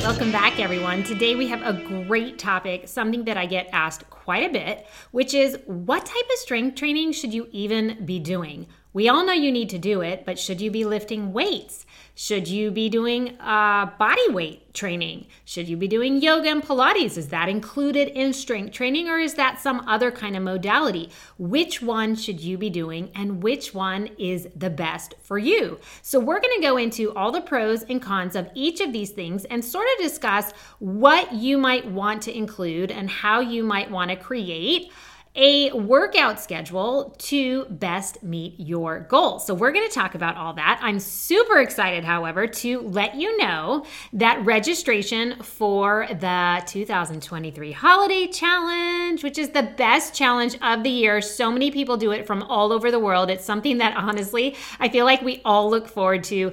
Welcome back, everyone. Today we have a great topic, something that I get asked quite a bit, which is what type of strength training should you even be doing? We all know you need to do it, but should you be lifting weights? Should you be doing uh, body weight training? Should you be doing yoga and Pilates? Is that included in strength training or is that some other kind of modality? Which one should you be doing and which one is the best for you? So, we're to go into all the pros and cons of each of these things and sort of discuss what you might want to include and how you might want to create a workout schedule to best meet your goals. So, we're going to talk about all that. I'm super excited, however, to let you know that registration for the 2023 Holiday Challenge, which is the best challenge of the year, so many people do it from all over the world. It's something that honestly, I feel like we all look forward to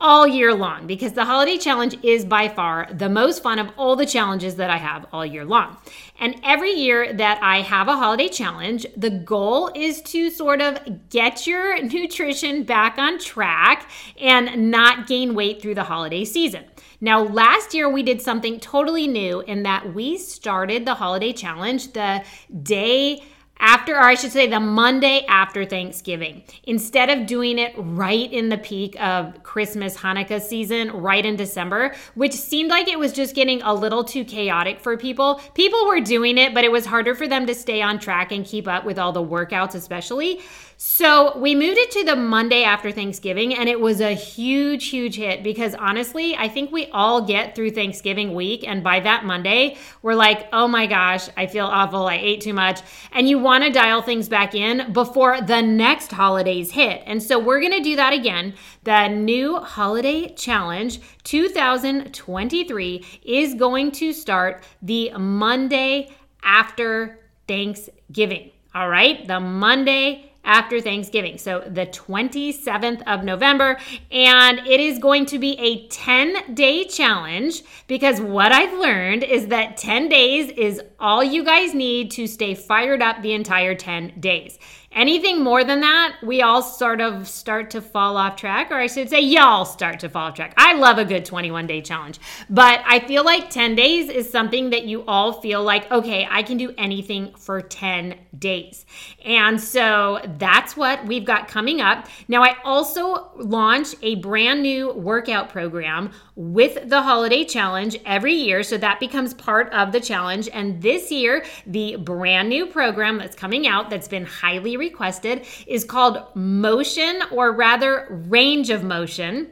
all year long because the holiday challenge is by far the most fun of all the challenges that I have all year long. And every year that I have a holiday challenge, the goal is to sort of get your nutrition back on track and not gain weight through the holiday season. Now, last year we did something totally new in that we started the holiday challenge the day after, or I should say, the Monday after Thanksgiving. Instead of doing it right in the peak of Christmas, Hanukkah season, right in December, which seemed like it was just getting a little too chaotic for people. People were doing it, but it was harder for them to stay on track and keep up with all the workouts, especially. So we moved it to the Monday after Thanksgiving, and it was a huge, huge hit because honestly, I think we all get through Thanksgiving week, and by that Monday, we're like, oh my gosh, I feel awful, I ate too much. And you want to dial things back in before the next holidays hit. And so we're going to do that again. The new holiday challenge 2023 is going to start the Monday after Thanksgiving. All right, the Monday after Thanksgiving. So the 27th of November. And it is going to be a 10 day challenge because what I've learned is that 10 days is all you guys need to stay fired up the entire 10 days. Anything more than that, we all sort of start to fall off track, or I should say, y'all start to fall off track. I love a good 21 day challenge, but I feel like 10 days is something that you all feel like, okay, I can do anything for 10 days. And so that's what we've got coming up. Now, I also launch a brand new workout program with the holiday challenge every year. So that becomes part of the challenge. And this year, the brand new program that's coming out that's been highly requested is called Motion, or rather, Range of Motion.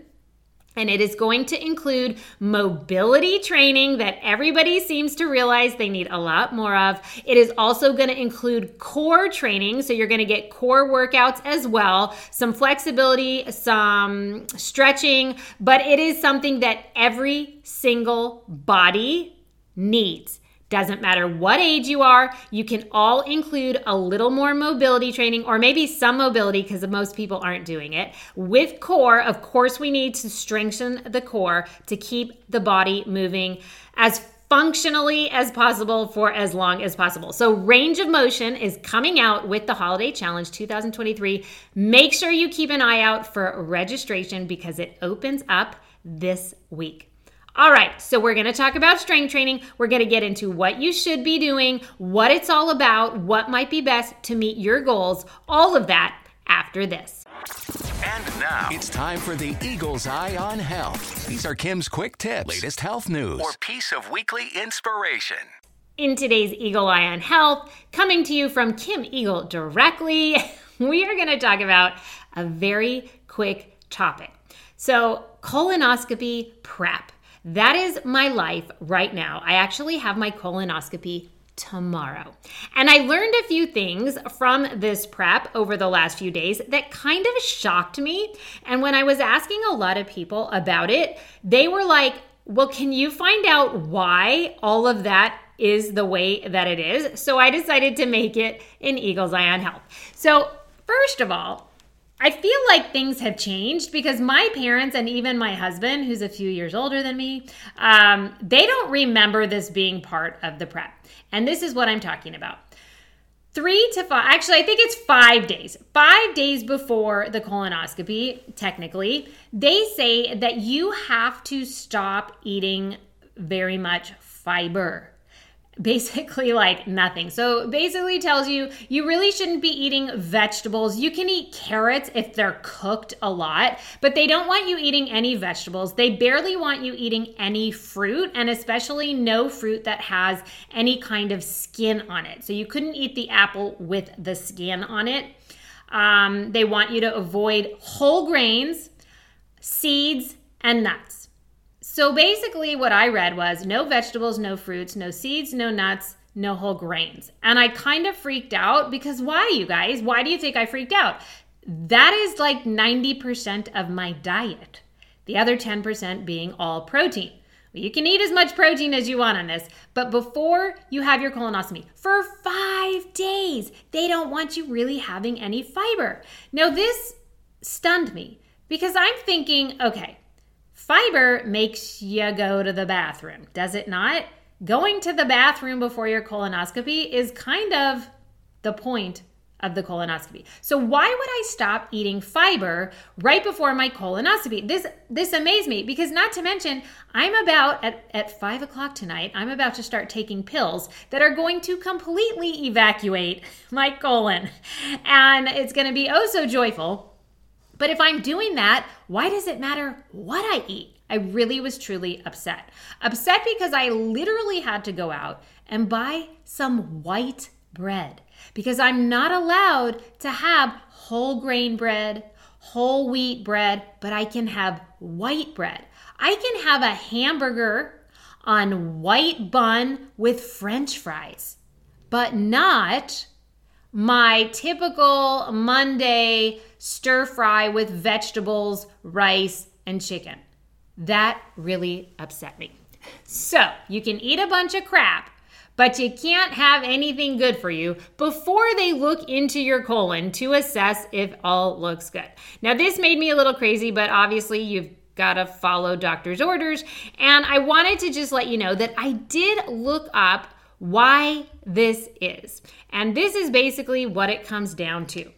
And it is going to include mobility training that everybody seems to realize they need a lot more of. It is also going to include core training. So you're going to get core workouts as well, some flexibility, some stretching, but it is something that every single body needs. Doesn't matter what age you are, you can all include a little more mobility training or maybe some mobility because most people aren't doing it. With core, of course, we need to strengthen the core to keep the body moving as functionally as possible for as long as possible. So, range of motion is coming out with the Holiday Challenge 2023. Make sure you keep an eye out for registration because it opens up this week. All right, so we're gonna talk about strength training. We're gonna get into what you should be doing, what it's all about, what might be best to meet your goals, all of that after this. And now it's time for the Eagle's Eye on Health. These are Kim's quick tips, latest health news, or piece of weekly inspiration. In today's Eagle Eye on Health, coming to you from Kim Eagle directly, we are going to talk about a very quick topic. So, colonoscopy prep. That is my life right now. I actually have my colonoscopy tomorrow. And I learned a few things from this prep over the last few days that kind of shocked me. And when I was asking a lot of people about it, they were like, well, can you find out why all of that is the way that it is. So I decided to make it an Eagle's Eye on Health. So, first of all, I feel like things have changed because my parents and even my husband, who's a few years older than me, um, they don't remember this being part of the prep. And this is what I'm talking about. Three to five, actually, I think it's five days. Five days before the colonoscopy, technically, they say that you have to stop eating very much fiber basically like nothing. So basically tells you you really shouldn't be eating vegetables. You can eat carrots if they're cooked a lot, but they don't want you eating any vegetables. They barely want you eating any fruit and especially no fruit that has any kind of skin on it. So you couldn't eat the apple with the skin on it. Um, they want you to avoid whole grains, seeds, and nuts. So basically, what I read was no vegetables, no fruits, no seeds, no nuts, no whole grains. And I kind of freaked out because why, you guys? Why do you think I freaked out? That is like 90% of my diet, the other 10% being all protein. You can eat as much protein as you want on this, but before you have your colonoscopy, for five days, they don't want you really having any fiber. Now, this stunned me because I'm thinking, okay, Fiber makes you go to the bathroom, does it not? Going to the bathroom before your colonoscopy is kind of the point of the colonoscopy. So why would I stop eating fiber right before my colonoscopy? This this amazed me because not to mention I'm about at, at five o'clock tonight, I'm about to start taking pills that are going to completely evacuate my colon. And it's gonna be oh so joyful but if I'm doing that, why does it matter what I eat? I really was truly upset. Upset because I literally had to go out and buy some white bread because I'm not allowed to have whole grain bread, whole wheat bread, but I can have white bread. I can have a hamburger on white bun with french fries, but not my typical Monday stir fry with vegetables, rice, and chicken. That really upset me. So, you can eat a bunch of crap, but you can't have anything good for you before they look into your colon to assess if all looks good. Now, this made me a little crazy, but obviously, you've got to follow doctor's orders. And I wanted to just let you know that I did look up why this is. And this is basically what it comes down to.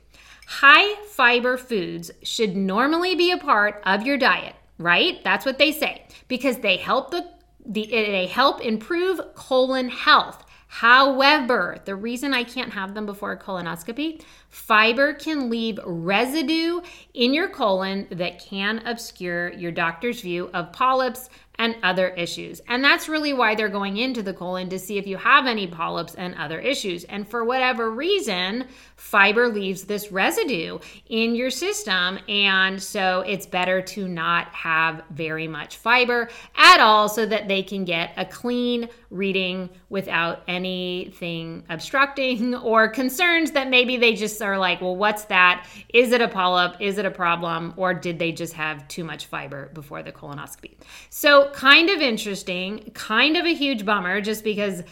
High fiber foods should normally be a part of your diet, right? That's what they say because they help the, the they help improve colon health. However, the reason I can't have them before a colonoscopy, fiber can leave residue in your colon that can obscure your doctor's view of polyps and other issues. And that's really why they're going into the colon to see if you have any polyps and other issues. And for whatever reason, fiber leaves this residue in your system. And so it's better to not have very much fiber at all so that they can get a clean reading without anything obstructing or concerns that maybe they just are like, well, what's that? Is it a polyp? Is it a problem? Or did they just have too much fiber before the colonoscopy? So kind of interesting, kind of a huge bummer just because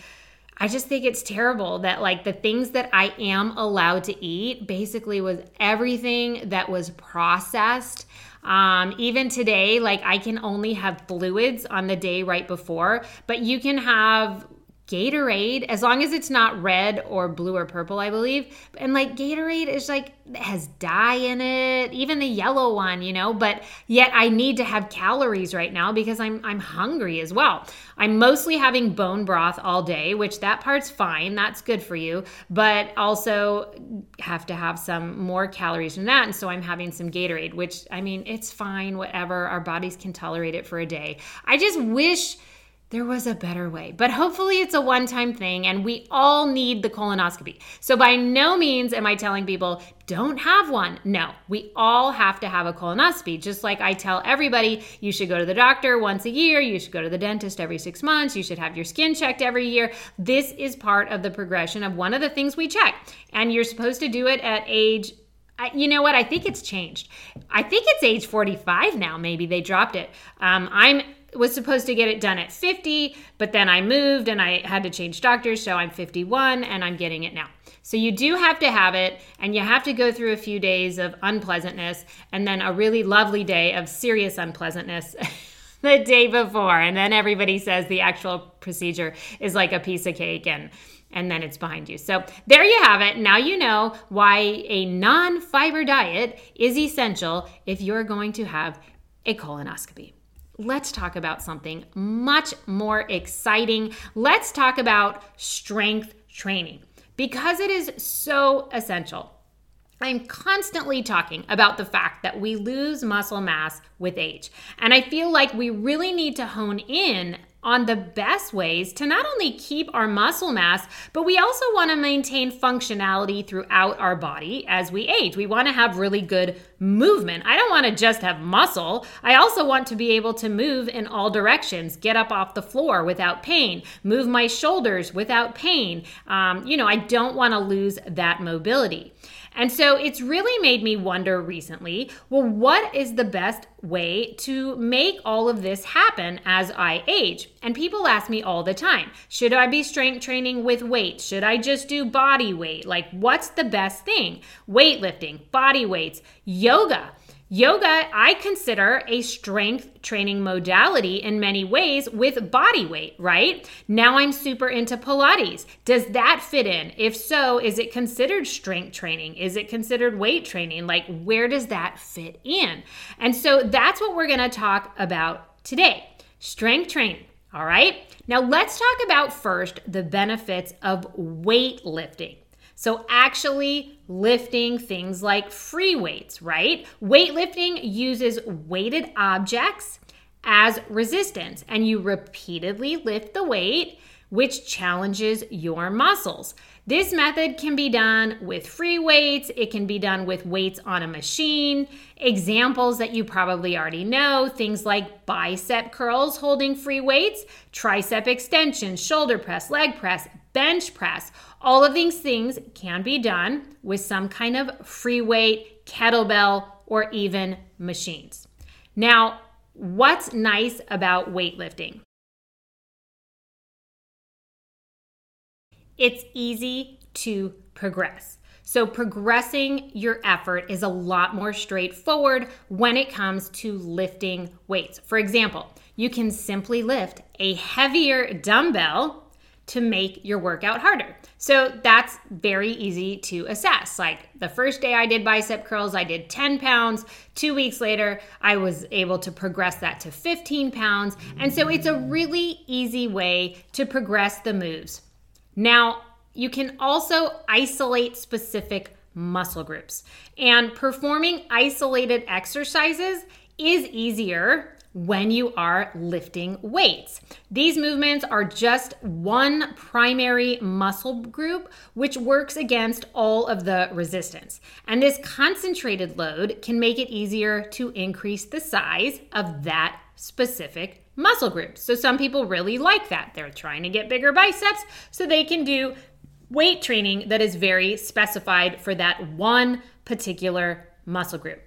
I just think it's terrible that like the things that I am allowed to eat basically was everything that was processed. Um, even today, like I can only have fluids on the day right before, but you can have Gatorade, as long as it's not red or blue or purple, I believe. And like Gatorade is like has dye in it, even the yellow one, you know, but yet I need to have calories right now because I'm I'm hungry as well. I'm mostly having bone broth all day, which that part's fine. That's good for you, but also have to have some more calories than that. And so I'm having some Gatorade, which I mean, it's fine, whatever. Our bodies can tolerate it for a day. I just wish there was a better way. But hopefully it's a one time thing and we all need the colonoscopy. So by no means am I telling people don't have one. No, we all have to have a colonoscopy. Just like I tell everybody you should go to the doctor once a year, you should go to the dentist every six months, you should have your skin checked every year. This is part of the progression of one of the things we check. And you're supposed to do it at age you know what? I think it's changed. I think it's age 45 now. Maybe they dropped it. Um, I'm was supposed to get it done at 50, but then I moved and I had to change doctors, so I'm 51 and I'm getting it now. So you do have to have it, and you have to go through a few days of unpleasantness and then a really lovely day of serious unpleasantness. the day before and then everybody says the actual procedure is like a piece of cake and and then it's behind you. So there you have it. Now you know why a non fiber diet is essential if you're going to have a colonoscopy. Let's talk about something much more exciting. Let's talk about strength training because it is so essential. I'm constantly talking about the fact that we lose muscle mass with age. And I feel like we really need to hone in on the best ways to not only keep our muscle mass, but we also want to maintain functionality throughout our body as we age. We want to have really good movement. I don't want to just have muscle. I also want to be able to move in all directions, get up off the floor without pain, move my shoulders without pain. Um, you know, I don't want to lose that mobility. And so it's really made me wonder recently well, what is the best way to make all of this happen as I age? And people ask me all the time should I be strength training with weights? Should I just do body weight? Like, what's the best thing? Weightlifting, body weights, yoga. Yoga, I consider a strength training modality in many ways with body weight, right? Now I'm super into Pilates. Does that fit in? If so, is it considered strength training? Is it considered weight training? Like, where does that fit in? And so that's what we're gonna talk about today strength training. All right. Now let's talk about first the benefits of weightlifting. So, actually lifting things like free weights, right? Weightlifting uses weighted objects as resistance, and you repeatedly lift the weight, which challenges your muscles. This method can be done with free weights, it can be done with weights on a machine. Examples that you probably already know things like bicep curls holding free weights, tricep extension, shoulder press, leg press, bench press. All of these things can be done with some kind of free weight, kettlebell, or even machines. Now, what's nice about weightlifting? It's easy to progress. So, progressing your effort is a lot more straightforward when it comes to lifting weights. For example, you can simply lift a heavier dumbbell to make your workout harder. So that's very easy to assess. Like the first day I did bicep curls, I did 10 pounds. Two weeks later, I was able to progress that to 15 pounds. And so it's a really easy way to progress the moves. Now, you can also isolate specific muscle groups. And performing isolated exercises is easier when you are lifting weights. These movements are just one primary muscle group which works against all of the resistance. And this concentrated load can make it easier to increase the size of that specific muscle groups. So some people really like that. They're trying to get bigger biceps so they can do weight training that is very specified for that one particular muscle group.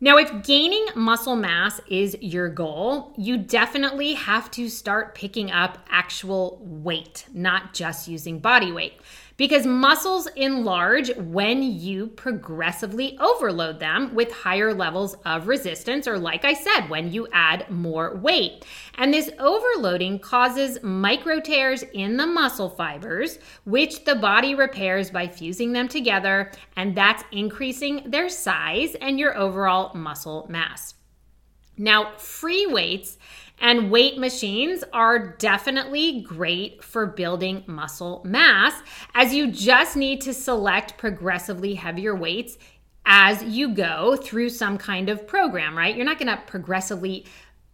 Now, if gaining muscle mass is your goal, you definitely have to start picking up actual weight, not just using body weight because muscles enlarge when you progressively overload them with higher levels of resistance, or like I said, when you add more weight. And this overloading causes micro tears in the muscle fibers, which the body repairs by fusing them together, and that's increasing their size and your overall muscle mass. Now, free weights and weight machines are definitely great for building muscle mass, as you just need to select progressively heavier weights as you go through some kind of program, right? You're not gonna progressively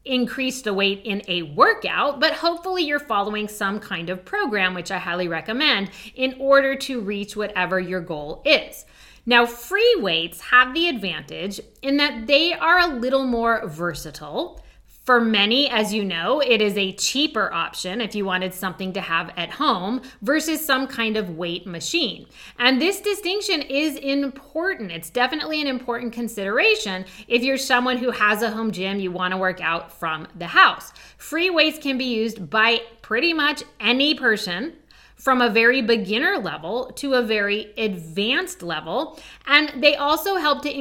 increase the weight in a workout, but hopefully you're following some kind of program, which I highly recommend, in order to reach whatever your goal is. Now, free weights have the advantage in that they are a little more versatile For many, as you know, it is a cheaper option if you wanted something to have at home versus some kind of weight machine. And this distinction is important. It's definitely an important consideration if you're someone who has a home gym, you want to work out from the house. Free weights can be used by pretty much any person from a very beginner level to a very advanced level. And they also help to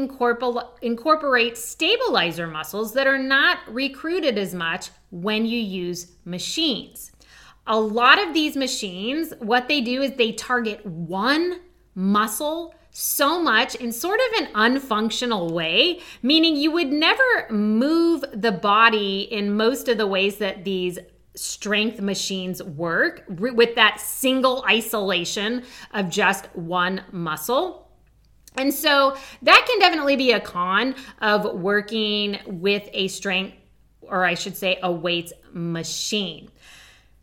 incorporate stabilizer muscles that are not recruited as much when you use machines. A lot of these machines, what they do is they target one muscle so much in sort of an unfunctional way, meaning you would never move the body in most of the ways that these strength machines work with that single isolation of just one muscle. And so that can definitely be a con of working with a strength, or I should say, a weights machine.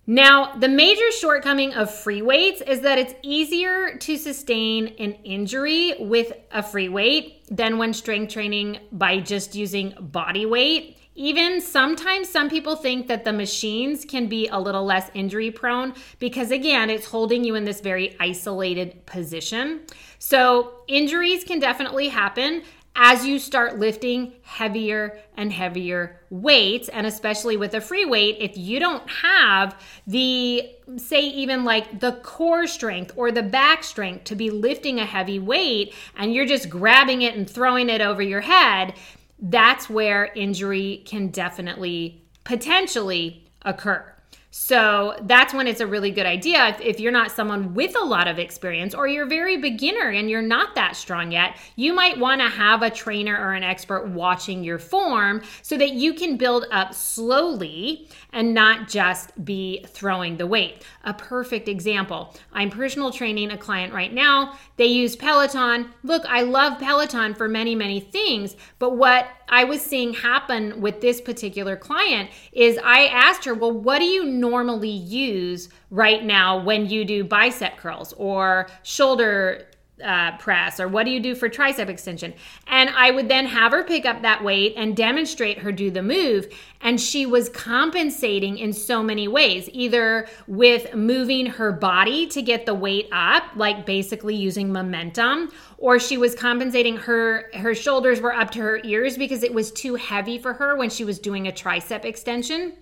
Now, the major shortcoming of free weights is that it's easier to sustain an injury with a free weight than when strength training by just using body weight. Even sometimes some people think that the machines can be a little less injury prone because, again, it's holding you in this very isolated position. So, injuries can definitely happen as you start lifting heavier and heavier weights, and especially with a free weight, if you don't have the, say, even like the core strength or the back strength to be lifting a heavy weight, and you're just grabbing it and throwing it over your head, that's where injury can definitely potentially occur. So that's when it's a really good idea. If, if, you're not someone with a lot of experience or you're very beginner and you're not that strong yet, you might want to have a trainer or an expert watching your form so that you can build up slowly and not just be throwing the weight. A perfect example I'm personal training a client right now. They use Peloton. Look, I love Peloton for many, many things, but what I was seeing happen with this particular client is I asked her, Well, what do you normally use right now when you do bicep curls or shoulder uh, press or what do you do for tricep extension and i would then have her pick up that weight and demonstrate her do the move and she was compensating in so many ways either with moving her body to get the weight up like basically using momentum or she was compensating her her shoulders were up to her ears because it was too heavy for her when she was doing a tricep extension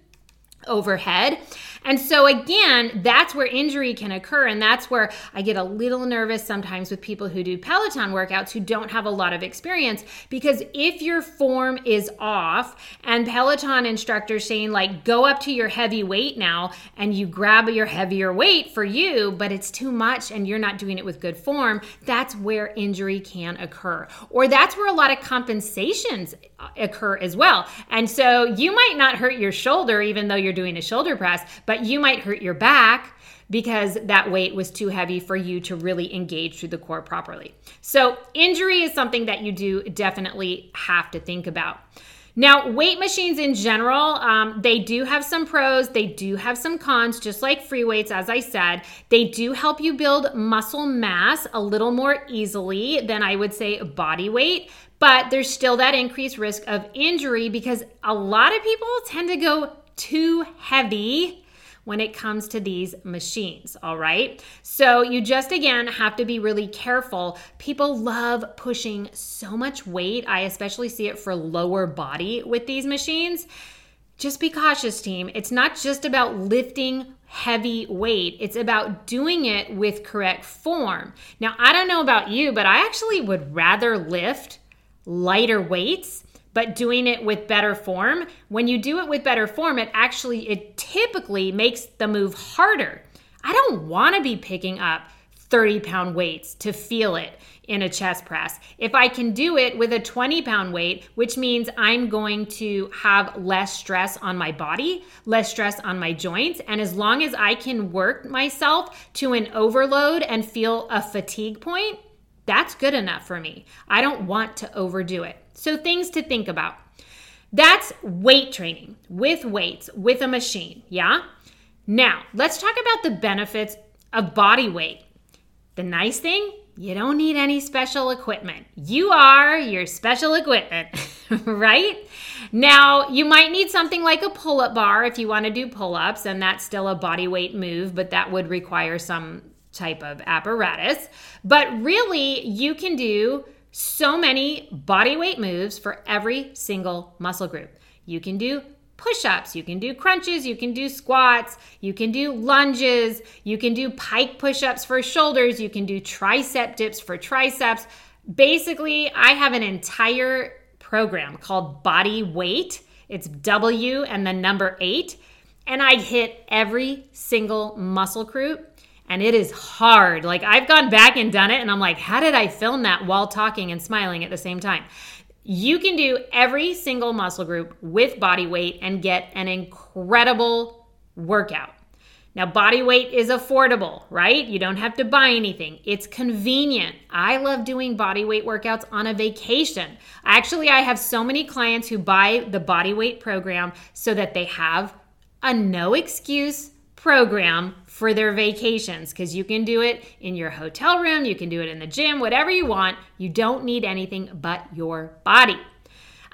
overhead. And so, again, that's where injury can occur. And that's where I get a little nervous sometimes with people who do Peloton workouts who don't have a lot of experience. Because if your form is off and Peloton instructors saying, like, go up to your heavy weight now, and you grab your heavier weight for you, but it's too much and you're not doing it with good form, that's where injury can occur. Or that's where a lot of compensations uh, occur as well. And so you might not hurt your shoulder, even though you're doing a shoulder press, but you might hurt your back because that weight was too heavy for you to really engage through the core properly. So, injury is something that you do definitely have to think about. Now, weight machines in general, um, they do have some pros, they do have some cons, just like free weights, as I said. They do help you build muscle mass a little more easily than I would say body weight, but there's still that increased risk of injury because a lot of people tend to go too heavy when it comes to these machines, all right? So you just again have to be really careful. People love pushing so much weight. I especially see it for lower body with these machines. Just be cautious, team. It's not just about lifting heavy weight. It's about doing it with correct form. Now, I don't know about you, but I actually would rather lift lighter weights but doing it with better form when you do it with better form it actually it typically makes the move harder i don't want to be picking up 30 pound weights to feel it in a chest press. If I can do it with a 20 pound weight, which means I'm going to have less stress on my body, less stress on my joints, and as long as I can work myself to an overload and feel a fatigue point, that's good enough for me. I don't want to overdo it. So, things to think about. That's weight training with weights, with a machine. Yeah? Now, let's talk about the benefits of body weight. The nice thing, you don't need any special equipment. You are your special equipment, right? Now, you might need something like a pull up bar if you want to do pull ups, and that's still a body weight move, but that would require some type of apparatus. But really, you can do so many body weight moves for every single muscle group. You can do push ups, you can do crunches, you can do squats, you can do lunges, you can do pike push ups for shoulders, you can do tricep dips for triceps. Basically, I have an entire program called Body Weight. It's W and the number eight. And I hit every single muscle group and it is hard. Like I've gone back and done it, and I'm like, how did I film that while talking and smiling at the same time? You can do every single muscle group with body weight and get an incredible workout. Now, body weight is affordable, right? You don't have to buy anything. It's convenient. I love doing body weight workouts on a vacation. Actually, I have so many clients who buy the body weight program so that they have a no excuse program for their vacations because you can do it in your hotel room, you can do it in the gym, whatever you want. You don't need anything but your body.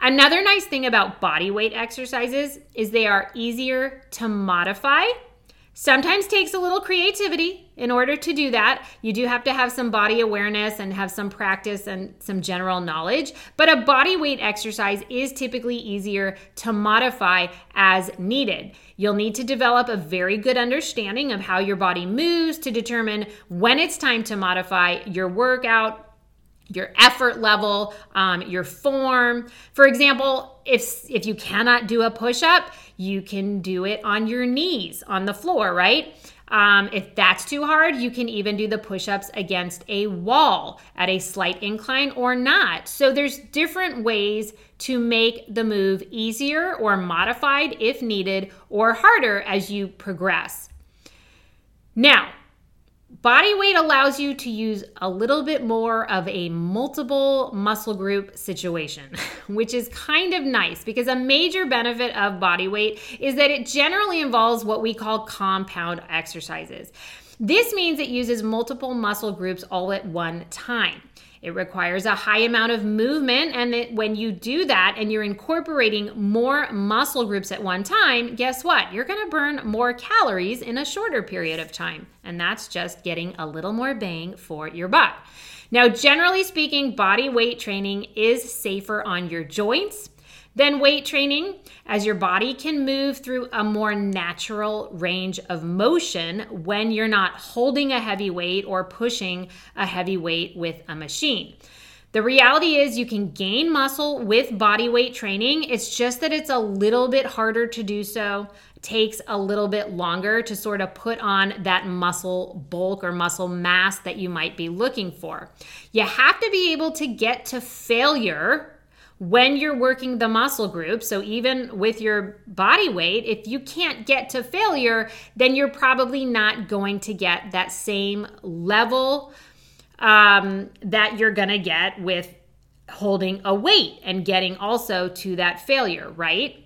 Another nice thing about body weight exercises is they are easier to modify Sometimes takes a little creativity in order to do that. You do have to have some body awareness and have some practice and some general knowledge, but a body weight exercise is typically easier to modify as needed. You'll need to develop a very good understanding of how your body moves to determine when it's time to modify your workout your effort level, um, your form. For example, if if you cannot do a push up, you can do it on your knees on the floor, right? Um, if that's too hard, you can even do the push ups against a wall at a slight incline or not. So there's different ways to make the move easier or modified if needed or harder as you progress. Now, Body weight allows you to use a little bit more of a multiple muscle group situation, which is kind of nice because a major benefit of body weight is that it generally involves what we call compound exercises. This means it uses multiple muscle groups all at one time. It requires a high amount of movement, and that when you do that and you're incorporating more muscle groups at one time, guess what? You're gonna burn more calories in a shorter period of time. And that's just getting a little more bang for your buck. Now, generally speaking, body weight training is safer on your joints than weight training, as your body can move through a more natural range of motion when you're not holding a heavy weight or pushing a heavy weight with a machine. The reality is, you can gain muscle with body weight training. It's just that it's a little bit harder to do so. Takes a little bit longer to sort of put on that muscle bulk or muscle mass that you might be looking for. You have to be able to get to failure when you're working the muscle group. So, even with your body weight, if you can't get to failure, then you're probably not going to get that same level um, that you're going to get with holding a weight and getting also to that failure, right?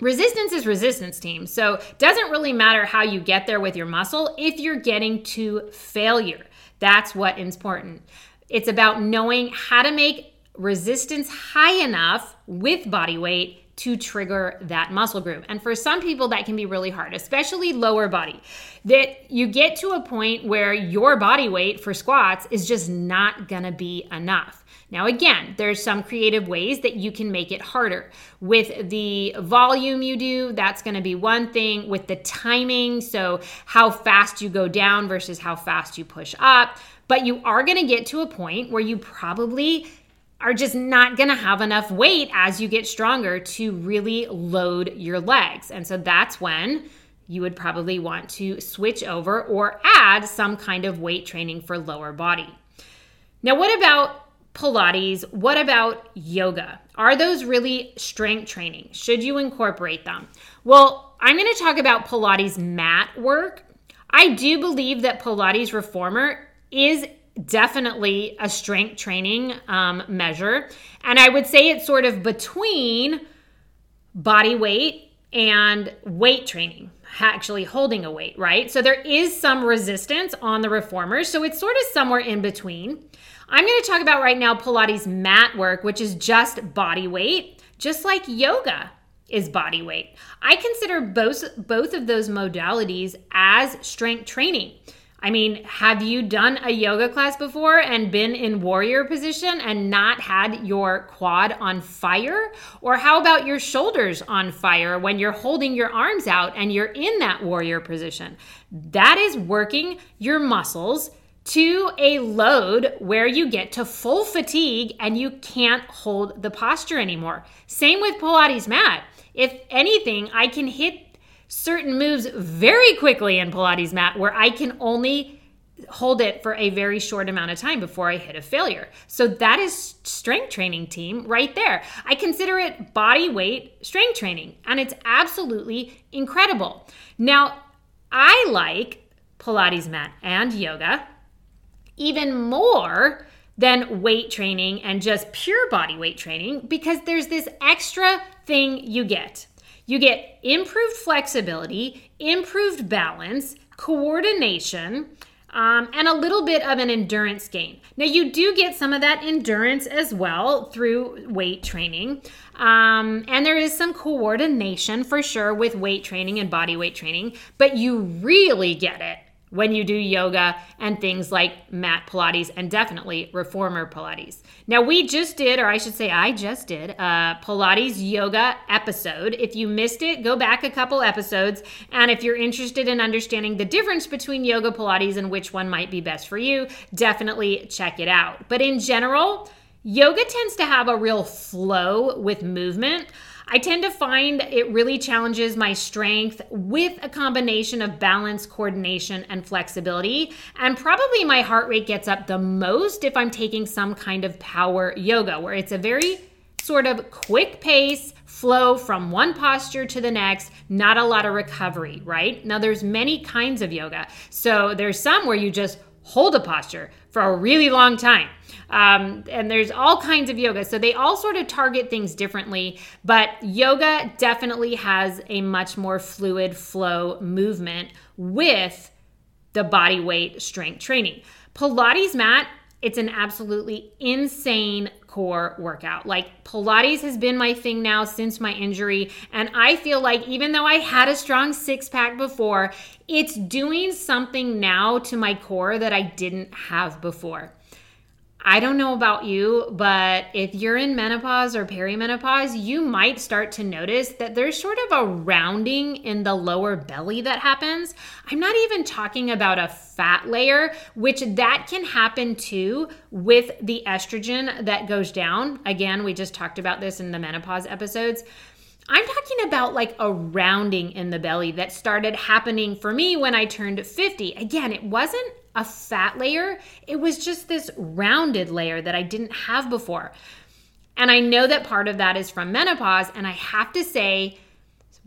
Resistance is resistance team. So, doesn't really matter how you get there with your muscle if you're getting to failure. That's what is important. It's about knowing how to make resistance high enough with body weight to trigger that muscle group. And for some people, that can be really hard, especially lower body. That you get to a point where your body weight for squats is just not gonna be enough. Now, again, there's some creative ways that you can make it harder. With the volume you do, that's to be one thing. With the timing, so how fast you go down versus how fast you push up. But you are to get to a point where you probably are just not going to have enough weight as you get stronger to really load your legs. And so that's when you would probably want to switch over or add some kind of weight training for lower body. Now, what about Pilates? What about yoga? Are those really strength training? Should you incorporate them? Well, I'm going to talk about Pilates mat work. I do believe that Pilates Reformer is definitely a strength training um, measure. And I would say it's sort of between body weight and weight training, actually holding a weight, right? So there is some resistance on the reformers. So it's sort of somewhere in between. I'm going to talk about right now Pilates mat work, which is just body weight. just like yoga is body weight. I consider both both of those modalities as strength training. I mean, have you done a yoga class before and been in warrior position and not had your quad on fire? Or how about your shoulders on fire when you're holding your arms out and you're in that warrior position? That is working your muscles to a load where you get to full fatigue and you can't hold the posture anymore. Same with Pilates mat. If anything, I can hit certain moves very quickly in Pilates mat where I can only hold it for a very short amount of time before I hit a failure. So that is strength training team right there. I consider it body weight strength training and it's absolutely incredible. Now, I like Pilates mat and yoga even more than weight training and just pure body weight training because there's this extra thing you get. You get improved flexibility, improved balance, coordination, um, and a little bit of an endurance gain. Now, you do get some of that endurance as well through weight training. Um, and there is some coordination for sure with weight training and body weight training, but you really get it when you do yoga and things like mat Pilates and definitely reformer Pilates. Now, we just did, or I should say, I just did a Pilates yoga episode. If you missed it, go back a couple episodes. And if you're interested in understanding the difference between yoga Pilates and which one might be best for you, definitely check it out. But in general, yoga tends to have a real flow with movement. I tend to find it really challenges my strength with a combination of balance, coordination, and flexibility. And probably my heart rate gets up the most if I'm taking some kind of power yoga, where it's a very sort of quick pace flow from one posture to the next not a lot of recovery right now there's many kinds of yoga so there's some where you just hold a posture for a really long time um, and there's all kinds of yoga. So they all sort of target things differently, but yoga definitely has a much more fluid flow movement with the body weight strength training. Pilates mat, it's an absolutely insane core workout. Like Pilates has been my thing now since my injury. And I feel like even though I had a strong six pack before, it's doing something now to my core that I didn't have before. I don't know about you, but if you're in menopause or perimenopause, you might start to notice that there's sort of a rounding in the lower belly that happens. I'm not even talking about a fat layer, which that can happen too with the estrogen that goes down. Again, we just talked about this in the menopause episodes. I'm talking about like a rounding in the belly that started happening for me when I turned 50. Again, it wasn't a fat layer, it was just this rounded layer that I didn't have before. And I know that part of that is from menopause. And I have to say,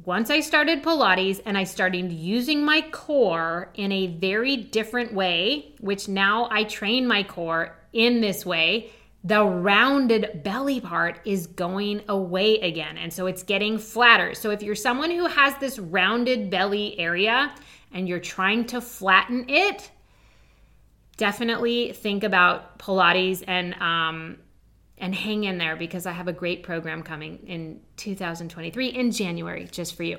once I started Pilates and I started using my core in a very different way, which now I train my core in this way, the rounded belly part is going away again. And so it's getting flatter. So if you're someone who has this rounded belly area and you're trying to flatten it, definitely think about Pilates and um, and hang in there because I have a great program coming in 2023 in January just for you.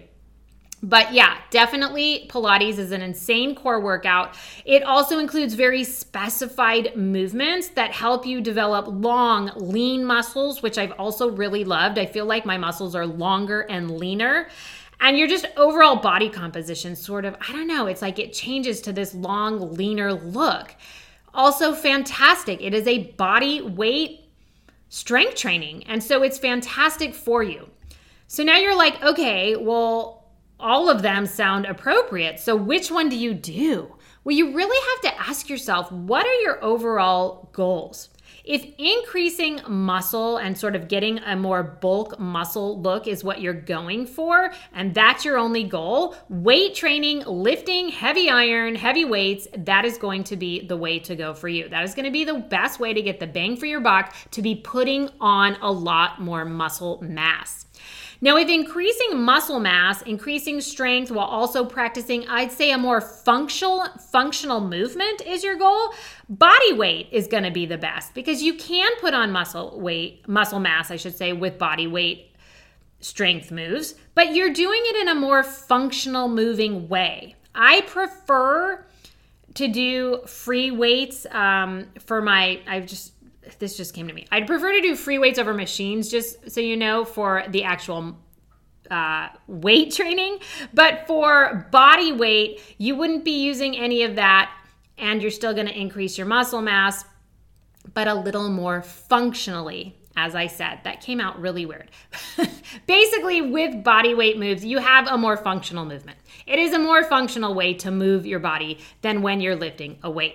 But yeah, definitely Pilates is an insane core workout. It also includes very specified movements that help you develop long, lean muscles, which I've also really loved. I feel like my muscles are longer and leaner and your just overall body composition sort of i don't know it's like it changes to this long leaner look. Also fantastic. It is a body weight strength training and so it's fantastic for you. So now you're like okay well all of them sound appropriate. So which one do you do? Well you really have to ask yourself what are your overall goals if increasing muscle and sort of getting a more bulk muscle look is what you're going for, and that's your only goal, weight training, lifting, heavy iron, heavy weights, that is going to be the way to go for you. That is going to be the best way to get the bang for your buck to be putting on a lot more muscle mass. Now, if increasing muscle mass, increasing strength while also practicing, I'd say a more functional functional movement is your goal, body weight is going to be the best because you can put on muscle weight, muscle mass, I should say, with body weight strength moves, but you're doing it in a more functional moving way. I prefer to do free weights um, for my, I've just, this just came to me. I'd prefer to do free weights over machines, just so you know, for the actual uh, weight training. But for body weight, you wouldn't be using any of that, and you're still going to increase your muscle mass, but a little more functionally. As I said, that came out really weird. Basically, with body weight moves, you have a more functional movement. It is a more functional way to move your body than when you're lifting a weight.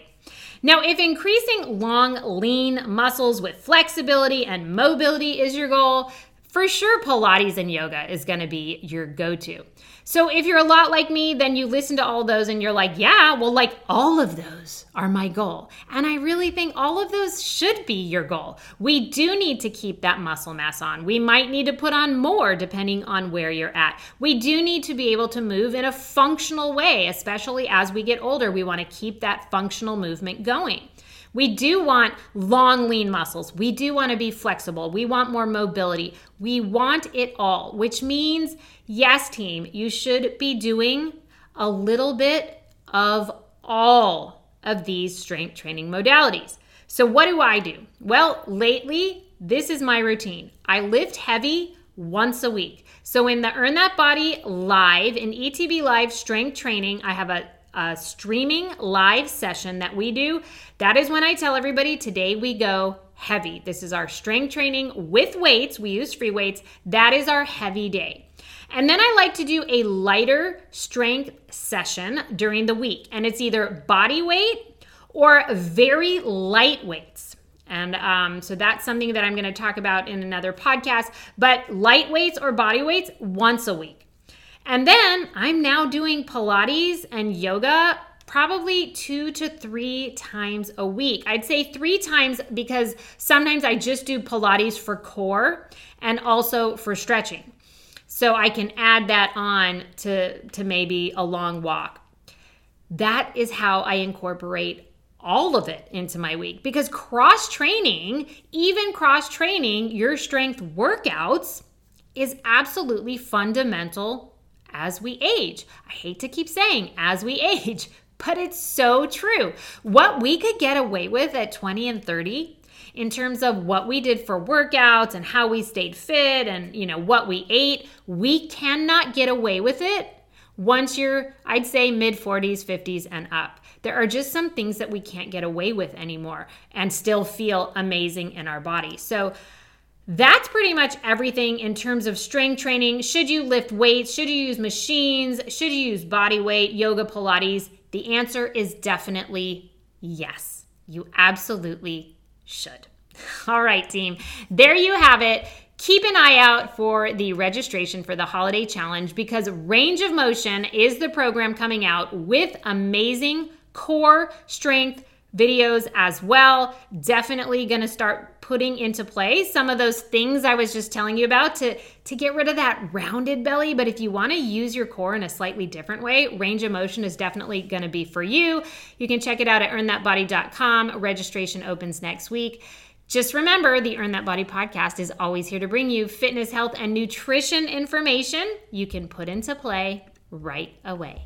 Now, if increasing long, lean muscles with flexibility and mobility is your goal, for sure Pilates and yoga is going to be your go to. So if you're a lot like me, then you listen to all those and you're like, yeah, well, like all of those are my goal. And I really think all of those should be your goal. We do need to keep that muscle mass on. We might need to put on more depending on where you're at. We do need to be able to move in a functional way, especially as we get older. We want to keep that functional movement going. We do want long, lean muscles. We do want to be flexible. We want more mobility. We want it all, which means, yes, team, you should be doing a little bit of all of these strength training modalities. So, what do I do? Well, lately, this is my routine. I lift heavy once a week. So, in the Earn That Body Live, in ETB Live strength training, I have a a streaming live session that we do. That is when I tell everybody today we go heavy. This is our strength training with weights. We use free weights. That is our heavy day. And then I like to do a lighter strength session during the week. And it's either body weight or very light weights. And um, so that's something that I'm going to talk about in another podcast. But light weights or body weights once a week. And then I'm now doing Pilates and yoga probably two to three times a week. I'd say three times because sometimes I just do Pilates for core and also for stretching. So I can add that on to, to maybe a long walk. That is how I incorporate all of it into my week because cross training, even cross training your strength workouts, is absolutely fundamental as we age. I hate to keep saying as we age, but it's so true. What we could get away with at 20 and 30 in terms of what we did for workouts and how we stayed fit and you know what we ate, we cannot get away with it once you're I'd say mid 40s, 50s and up. There are just some things that we can't get away with anymore and still feel amazing in our body. So that's pretty much everything in terms of strength training. Should you lift weights? Should you use machines? Should you use body weight, yoga, Pilates? The answer is definitely yes. You absolutely should. All right, team. There you have it. Keep an eye out for the registration for the holiday challenge because Range of Motion is the program coming out with amazing core strength videos as well. Definitely going to start putting into play some of those things I was just telling you about to to get rid of that rounded belly, but if you want to use your core in a slightly different way, range of motion is definitely going to be for you. You can check it out at earnthatbody.com. Registration opens next week. Just remember, the Earn That Body podcast is always here to bring you fitness, health, and nutrition information you can put into play right away.